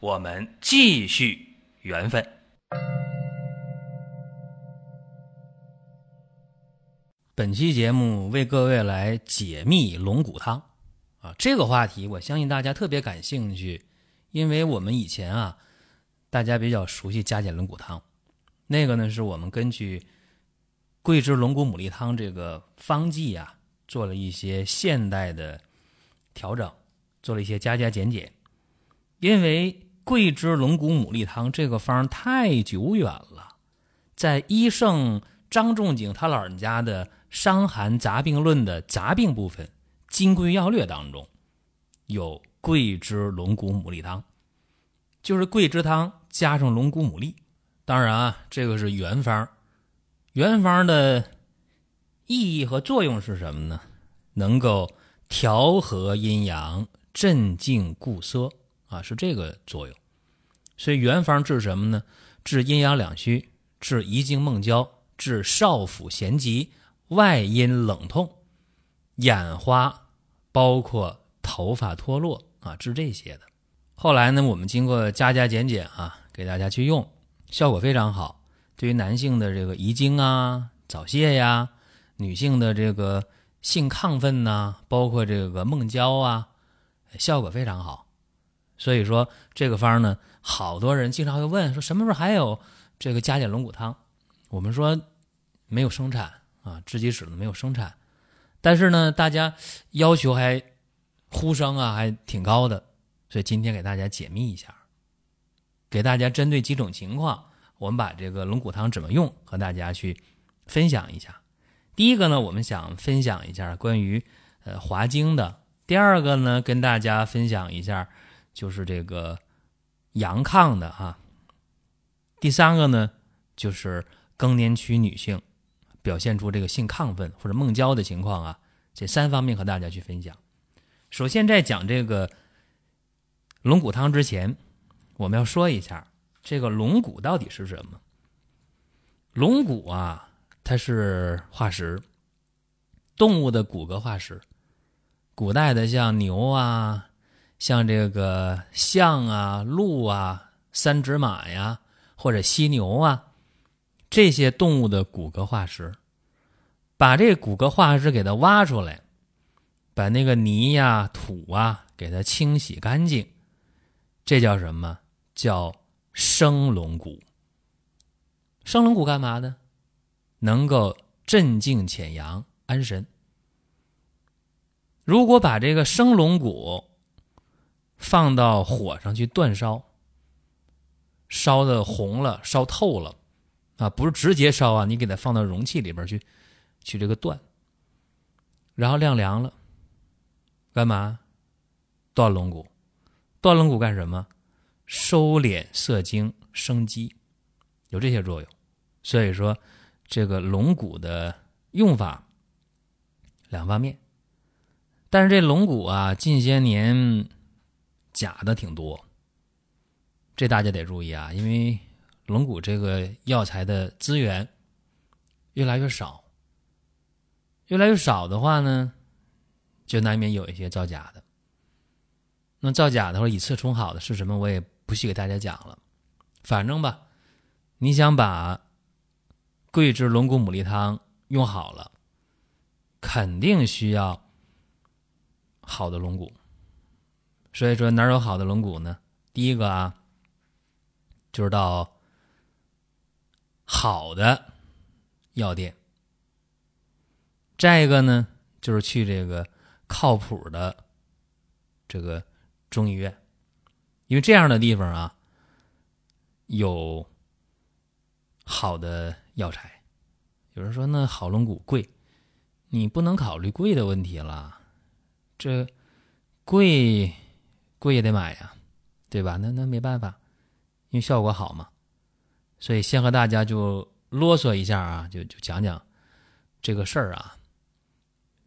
我们继续缘分。本期节目为各位来解密龙骨汤。啊，这个话题我相信大家特别感兴趣，因为我们以前啊，大家比较熟悉加减龙骨汤，那个呢是我们根据桂枝龙骨牡蛎汤这个方剂啊，做了一些现代的调整，做了一些加加减减，因为桂枝龙骨牡蛎汤这个方太久远了，在医圣张仲景他老人家的。《伤寒杂病论》的杂病部分《金匮要略》当中，有桂枝龙骨牡蛎汤，就是桂枝汤加上龙骨牡蛎。当然啊，这个是原方。原方的意义和作用是什么呢？能够调和阴阳、镇静固涩啊，是这个作用。所以原方治什么呢？治阴阳两虚，治遗精梦交，治少腹咸疾。外阴冷痛、眼花，包括头发脱落啊，治这些的。后来呢，我们经过加加减减啊，给大家去用，效果非常好。对于男性的这个遗精啊、早泄呀，女性的这个性亢奋呐，包括这个梦交啊，效果非常好。所以说这个方呢，好多人经常会问说，什么时候还有这个加减龙骨汤？我们说没有生产。啊，制剂室呢没有生产，但是呢，大家要求还呼声啊还挺高的，所以今天给大家解密一下，给大家针对几种情况，我们把这个龙骨汤怎么用和大家去分享一下。第一个呢，我们想分享一下关于呃滑精的；第二个呢，跟大家分享一下就是这个阳亢的哈；第三个呢，就是更年期女性。表现出这个性亢奋或者梦交的情况啊，这三方面和大家去分享。首先，在讲这个龙骨汤之前，我们要说一下这个龙骨到底是什么。龙骨啊，它是化石，动物的骨骼化石。古代的像牛啊，像这个象啊、鹿啊、三指马呀，或者犀牛啊。这些动物的骨骼化石，把这骨骼化石给它挖出来，把那个泥呀、土啊给它清洗干净，这叫什么？叫生龙骨。生龙骨干嘛的？能够镇静潜阳、安神。如果把这个生龙骨放到火上去煅烧，烧的红了，烧透了。啊，不是直接烧啊，你给它放到容器里边去，去这个断，然后晾凉了，干嘛？断龙骨，断龙骨干什么？收敛色精，生肌，有这些作用。所以说，这个龙骨的用法两方面，但是这龙骨啊，近些年假的挺多，这大家得注意啊，因为。龙骨这个药材的资源越来越少，越来越少的话呢，就难免有一些造假的。那造假的或以次充好的是什么？我也不细给大家讲了。反正吧，你想把桂枝龙骨牡蛎汤用好了，肯定需要好的龙骨。所以说哪有好的龙骨呢？第一个啊，就是到。好的药店，再一个呢，就是去这个靠谱的这个中医院，因为这样的地方啊，有好的药材。有人说，那好龙骨贵，你不能考虑贵的问题了，这贵贵也得买呀，对吧？那那没办法，因为效果好嘛。所以先和大家就啰嗦一下啊，就就讲讲这个事儿啊，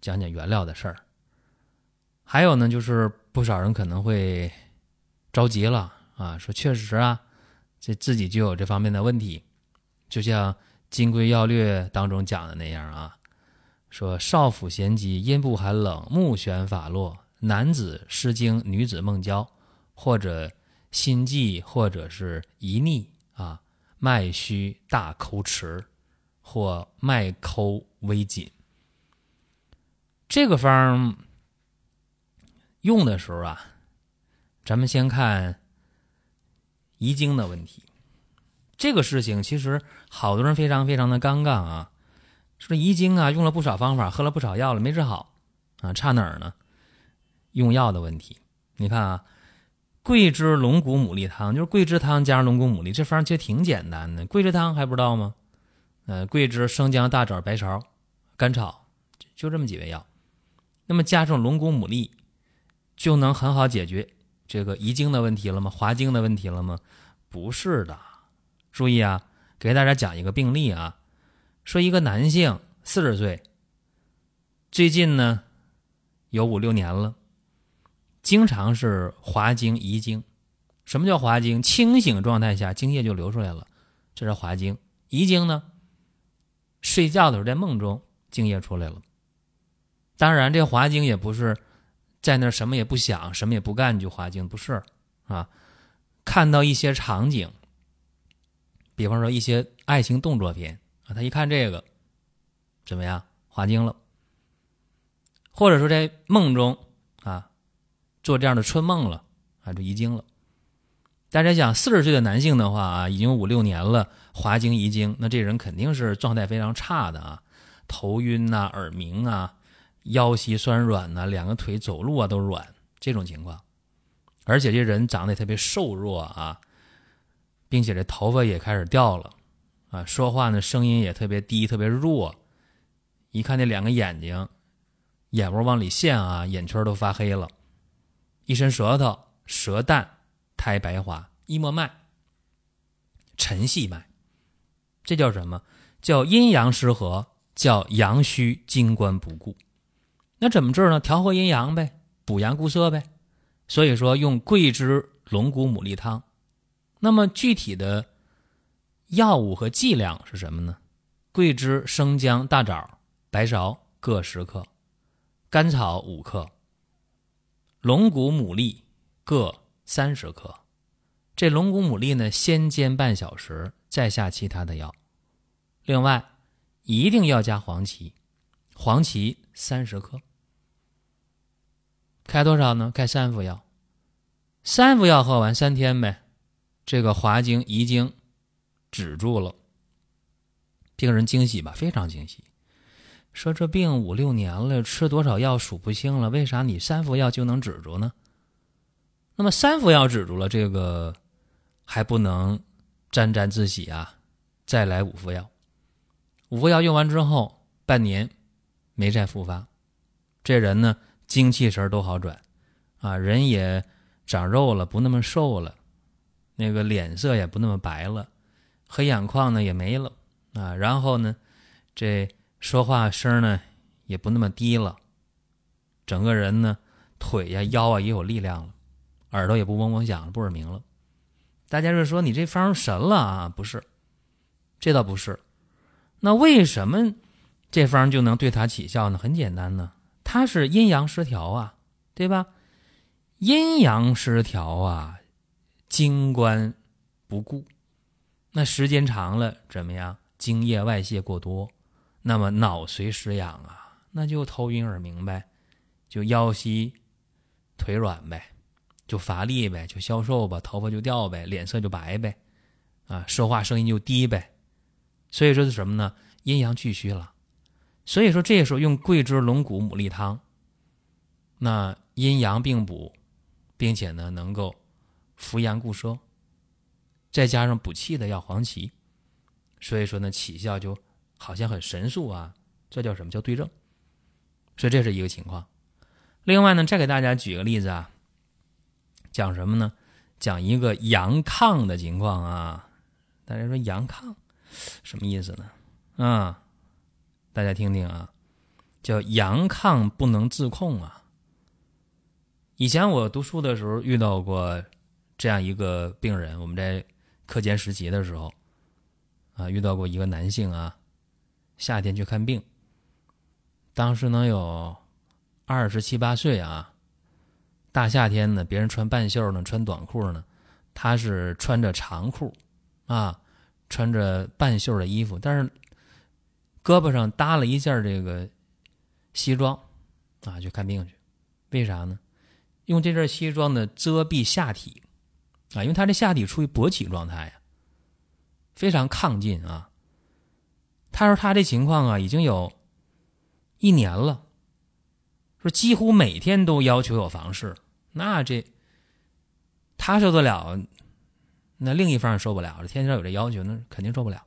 讲讲原料的事儿。还有呢，就是不少人可能会着急了啊，说确实啊，这自己就有这方面的问题，就像《金匮要略》当中讲的那样啊，说少妇咸饥，阴部寒冷，目眩法落；男子失精，女子梦交，或者心悸，或者是遗溺啊。脉虚大抠迟，或脉抠微紧。这个方用的时候啊，咱们先看遗精的问题。这个事情其实好多人非常非常的尴尬啊，说遗精啊，用了不少方法，喝了不少药了，没治好啊，差哪儿呢？用药的问题。你看啊。桂枝龙骨牡蛎汤就是桂枝汤加上龙骨牡蛎，这方其实挺简单的。桂枝汤还不知道吗？呃，桂枝、生姜、大枣、白芍、甘草，就这么几味药。那么加上龙骨牡蛎，就能很好解决这个遗精的问题了吗？滑精的问题了吗？不是的。注意啊，给大家讲一个病例啊，说一个男性四十岁，最近呢有五六年了。经常是滑精遗精，什么叫滑精？清醒状态下精液就流出来了，这是滑精。遗精呢？睡觉的时候在梦中精液出来了。当然，这滑精也不是在那什么也不想、什么也不干就滑精，不是啊。看到一些场景，比方说一些爱情动作片啊，他一看这个怎么样？滑精了。或者说在梦中。做这样的春梦了啊，就遗精了。大家想，四十岁的男性的话啊，已经五六年了，滑精遗精，那这人肯定是状态非常差的啊，头晕呐，耳鸣啊，腰膝酸软呐，两个腿走路啊都软，这种情况。而且这人长得也特别瘦弱啊，并且这头发也开始掉了啊，说话呢声音也特别低，特别弱。一看那两个眼睛，眼窝往里陷啊，眼圈都发黑了。一伸舌头，舌淡，苔白滑，一摸脉，沉细脉，这叫什么？叫阴阳失和，叫阳虚精关不固。那怎么治呢？调和阴阳呗，补阳固涩呗。所以说用桂枝龙骨牡蛎汤。那么具体的药物和剂量是什么呢？桂枝、生姜、大枣、白芍各十克，甘草五克。龙骨牡蛎各三十克，这龙骨牡蛎呢，先煎半小时，再下其他的药。另外，一定要加黄芪，黄芪三十克。开多少呢？开三副药，三副药喝完三天呗，这个滑精遗精止住了，病人惊喜吧？非常惊喜。说这病五六年了，吃多少药数不清了，为啥你三服药就能止住呢？那么三服药止住了，这个还不能沾沾自喜啊！再来五服药，五服药用完之后，半年没再复发，这人呢精气神都好转啊，人也长肉了，不那么瘦了，那个脸色也不那么白了，黑眼眶呢也没了啊，然后呢这。说话声呢也不那么低了，整个人呢腿呀腰啊也有力量了，耳朵也不嗡嗡响了不耳鸣了。大家就说你这方神了啊？不是，这倒不是。那为什么这方就能对他起效呢？很简单呢，他是阴阳失调啊，对吧？阴阳失调啊，精关不固，那时间长了怎么样？精液外泄过多。那么脑髓失养啊，那就头晕耳鸣呗，就腰膝腿软呗，就乏力呗，就消瘦吧，头发就掉呗，脸色就白呗，啊，说话声音就低呗。所以说是什么呢？阴阳俱虚了。所以说这时候用桂枝龙骨牡蛎汤，那阴阳并补，并且呢能够扶阳固摄，再加上补气的药黄芪，所以说呢起效就。好像很神速啊，这叫什么叫对症？所以这是一个情况。另外呢，再给大家举个例子啊，讲什么呢？讲一个阳亢的情况啊。大家说阳亢什么意思呢？啊，大家听听啊，叫阳亢不能自控啊。以前我读书的时候遇到过这样一个病人，我们在课间实习的时候啊，遇到过一个男性啊，夏天去看病，当时能有二十七八岁啊，大夏天的，别人穿半袖呢，穿短裤呢，他是穿着长裤。啊，穿着半袖的衣服，但是胳膊上搭了一件这个西装，啊，去看病去。为啥呢？用这件西装呢遮蔽下体，啊，因为他这下体处于勃起状态呀，非常亢进啊。他说他这情况啊，已经有一年了，说几乎每天都要求有房事，那这他受得了？那另一方受不了，天天有这要求，那肯定受不了。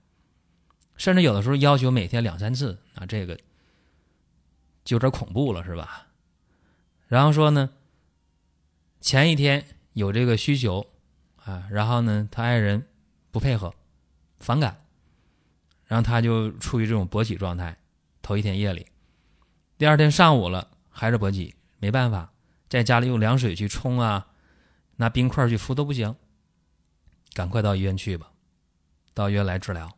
甚至有的时候要求每天两三次，啊，这个就有点恐怖了，是吧？然后说呢，前一天有这个需求啊，然后呢，他爱人不配合，反感，然后他就处于这种勃起状态。头一天夜里，第二天上午了还是勃起，没办法，在家里用凉水去冲啊，拿冰块去敷都不行。赶快到医院去吧，到医院来治疗。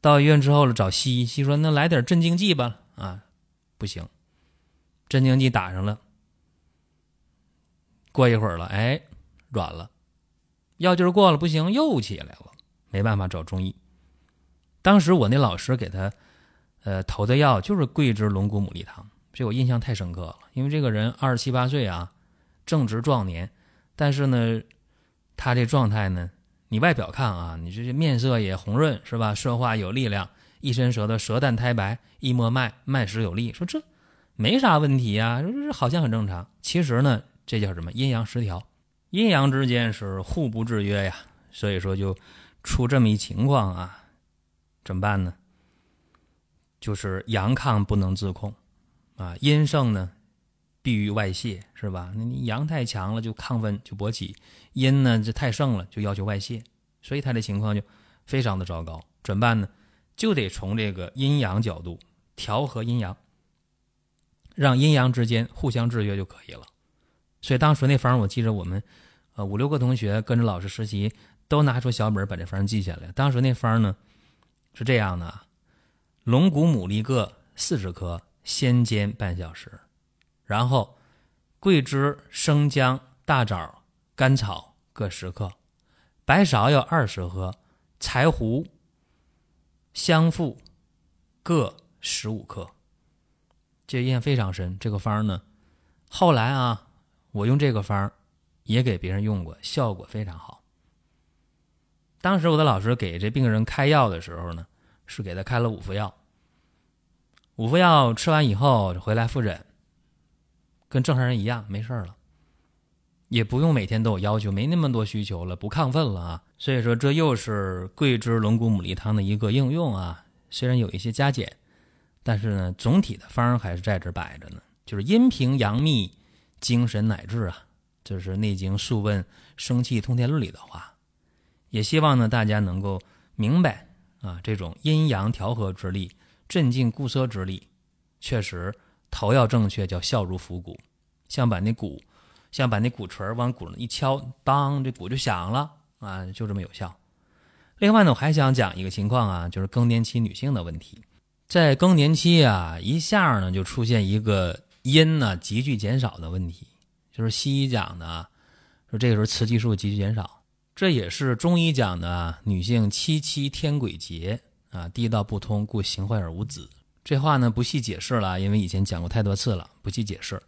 到医院之后了，找西医，西医说：“那来点镇静剂吧。”啊，不行，镇静剂打上了。过一会儿了，哎，软了，药劲儿过了，不行，又起来了。没办法，找中医。当时我那老师给他，呃，投的药就是桂枝龙骨牡蛎汤，这我印象太深刻了。因为这个人二十七八岁啊，正值壮年，但是呢，他这状态呢。你外表看啊，你这面色也红润是吧？说话有力量，一伸舌头，舌淡苔白，一摸脉，脉实有力。说这没啥问题呀，这好像很正常。其实呢，这叫什么？阴阳失调，阴阳之间是互不制约呀。所以说就出这么一情况啊，怎么办呢？就是阳亢不能自控啊，阴盛呢必于外泄，是吧？那你阳太强了就亢奋就勃起。阴呢，这太盛了，就要求外泄，所以他的情况就非常的糟糕。怎么办呢？就得从这个阴阳角度调和阴阳，让阴阳之间互相制约就可以了。所以当时那方，我记着我们呃五六个同学跟着老师实习，都拿出小本把这方记下来。当时那方呢是这样的：龙骨牡蛎各四十克，先煎半小时，然后桂枝、生姜、大枣。甘草各十克，白芍要二十克，柴胡、香附各十五克。这印象非常深。这个方呢，后来啊，我用这个方也给别人用过，效果非常好。当时我的老师给这病人开药的时候呢，是给他开了五副药。五副药吃完以后回来复诊，跟正常人一样，没事了。也不用每天都有要求，没那么多需求了，不亢奋了啊。所以说，这又是桂枝龙骨牡蛎汤的一个应用啊。虽然有一些加减，但是呢，总体的方还是在这摆着呢。就是阴平阳秘，精神乃至啊，这是《内经·素问·生气通天论》里的话。也希望呢，大家能够明白啊，这种阴阳调和之力、镇静固涩之力，确实头要正确，叫效如伏鼓，像把那鼓。像把那鼓槌往鼓上一敲，当这鼓就响了啊，就这么有效。另外呢，我还想讲一个情况啊，就是更年期女性的问题，在更年期啊，一下呢就出现一个阴呢急剧减少的问题，就是西医讲的说这个时候雌激素急剧减少，这也是中医讲的女性七七天鬼节啊，地道不通，故形坏而无子。这话呢不细解释了，因为以前讲过太多次了，不细解释。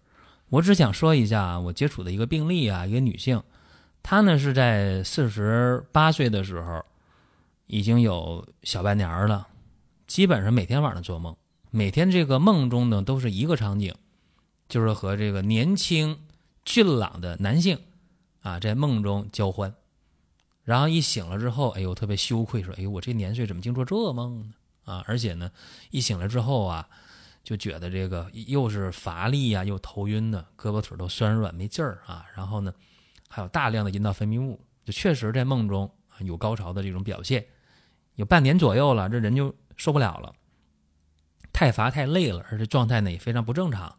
我只想说一下，我接触的一个病例啊，一个女性，她呢是在四十八岁的时候，已经有小半年了，基本上每天晚上做梦，每天这个梦中呢都是一个场景，就是和这个年轻俊朗的男性啊在梦中交欢，然后一醒了之后，哎呦特别羞愧，说哎呦我这年岁怎么净做这梦呢？啊，而且呢一醒了之后啊。就觉得这个又是乏力呀，又头晕的，胳膊腿都酸软没劲儿啊。然后呢，还有大量的阴道分泌物，就确实在梦中有高潮的这种表现。有半年左右了，这人就受不了了，太乏太累了，而且状态呢也非常不正常。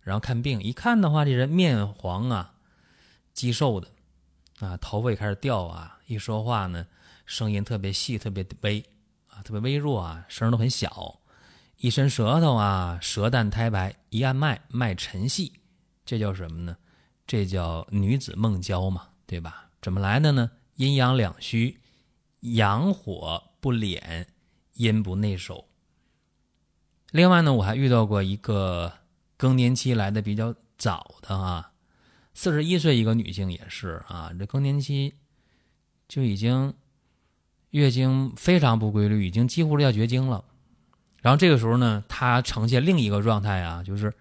然后看病一看的话，这人面黄啊，肌瘦的，啊，头发也开始掉啊，一说话呢，声音特别细，特别微啊，特别微弱啊，声都很小，一伸舌头啊，舌淡苔白，一按脉，脉沉细，这叫什么呢？这叫女子梦娇嘛，对吧？怎么来的呢？阴阳两虚，阳火。不敛，阴不内守。另外呢，我还遇到过一个更年期来的比较早的啊，四十一岁一个女性也是啊，这更年期就已经月经非常不规律，已经几乎是要绝经了。然后这个时候呢，她呈现另一个状态啊，就是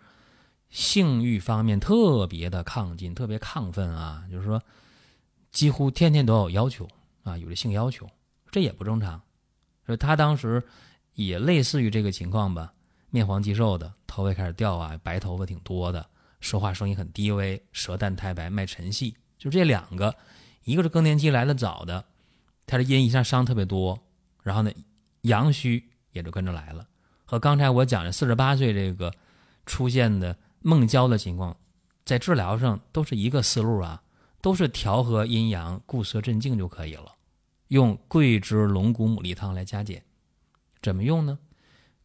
性欲方面特别的亢进，特别亢奋啊，就是说几乎天天都有要求啊，有这性要求，这也不正常。就他当时也类似于这个情况吧，面黄肌瘦的，头发开始掉啊，白头发挺多的，说话声音很低微，舌淡苔白，脉沉细。就这两个，一个是更年期来的早的，他的阴一下伤特别多，然后呢，阳虚也就跟着来了。和刚才我讲的四十八岁这个出现的梦交的情况，在治疗上都是一个思路啊，都是调和阴阳，固摄镇静就可以了。用桂枝龙骨牡蛎汤来加减，怎么用呢？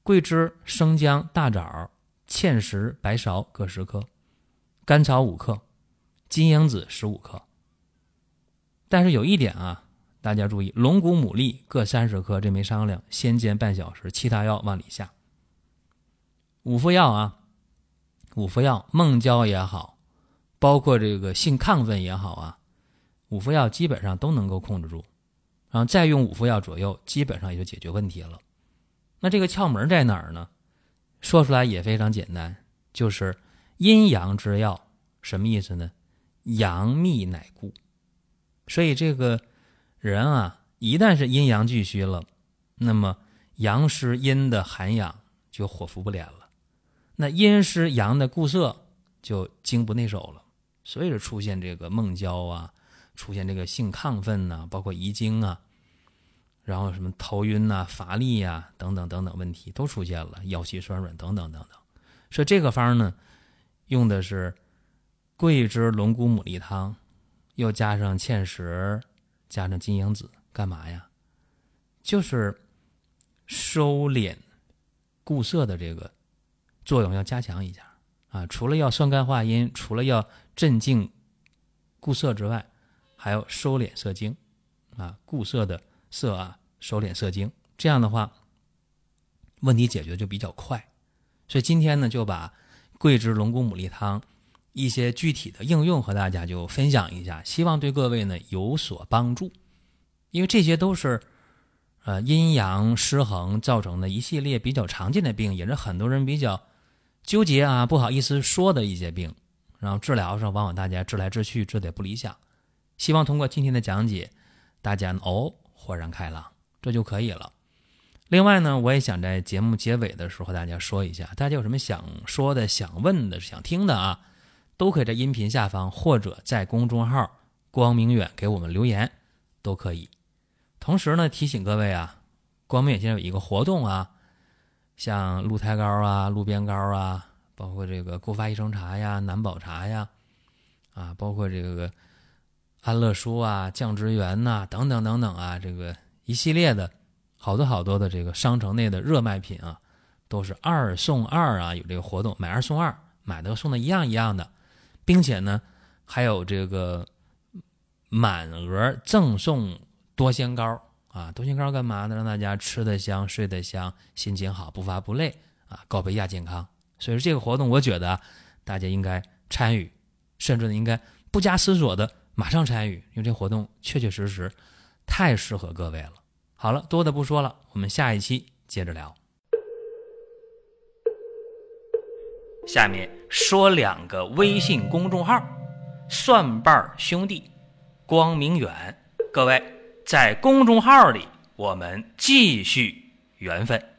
桂枝、生姜、大枣、芡实、白芍各十克，甘草五克，金樱子十五克。但是有一点啊，大家注意，龙骨牡蛎各三十克，这没商量，先煎半小时，其他药往里下。五副药啊，五副药，孟郊也好，包括这个性亢奋也好啊，五副药基本上都能够控制住。然后再用五副药左右，基本上也就解决问题了。那这个窍门在哪儿呢？说出来也非常简单，就是阴阳之药。什么意思呢？阳秘乃固。所以这个人啊，一旦是阴阳俱虚了，那么阳失阴的涵养，就火服不敛了。那阴失阳的固涩，就经不内守了。所以就出现这个梦交啊。出现这个性亢奋呐，包括遗精啊，然后什么头晕呐、乏力呀等等等等问题都出现了，腰膝酸软等等等等。所以这个方呢，用的是桂枝龙骨牡蛎汤，又加上芡实，加上金樱子，干嘛呀？就是收敛固涩的这个作用要加强一下啊！除了要酸甘化阴，除了要镇静固涩之外，还要收敛色精，啊，固涩的涩啊，收敛色精，这样的话，问题解决就比较快。所以今天呢，就把桂枝龙骨牡蛎汤一些具体的应用和大家就分享一下，希望对各位呢有所帮助。因为这些都是呃阴阳失衡造成的一系列比较常见的病，也是很多人比较纠结啊，不好意思说的一些病。然后治疗上，往往大家治来治去治的不理想。希望通过今天的讲解，大家哦豁然开朗，这就可以了。另外呢，我也想在节目结尾的时候和大家说一下，大家有什么想说的、想问的、想听的啊，都可以在音频下方或者在公众号“光明远”给我们留言，都可以。同时呢，提醒各位啊，光明远现在有一个活动啊，像鹿胎膏啊、鹿鞭膏啊，包括这个固发益生茶呀、南宝茶呀，啊，包括这个。安乐舒啊，降脂源呐，等等等等啊，这个一系列的好多好多的这个商城内的热卖品啊，都是二送二啊，有这个活动，买二送二，买的送的一样一样的，并且呢，还有这个满额赠送多仙膏啊，多仙膏干嘛呢？让大家吃得香，睡得香，心情好，不乏不累啊，告别亚健康。所以说这个活动，我觉得大家应该参与，甚至呢，应该不加思索的。马上参与，因为这活动确确实实太适合各位了。好了，多的不说了，我们下一期接着聊。下面说两个微信公众号：蒜瓣兄弟、光明远。各位在公众号里，我们继续缘分。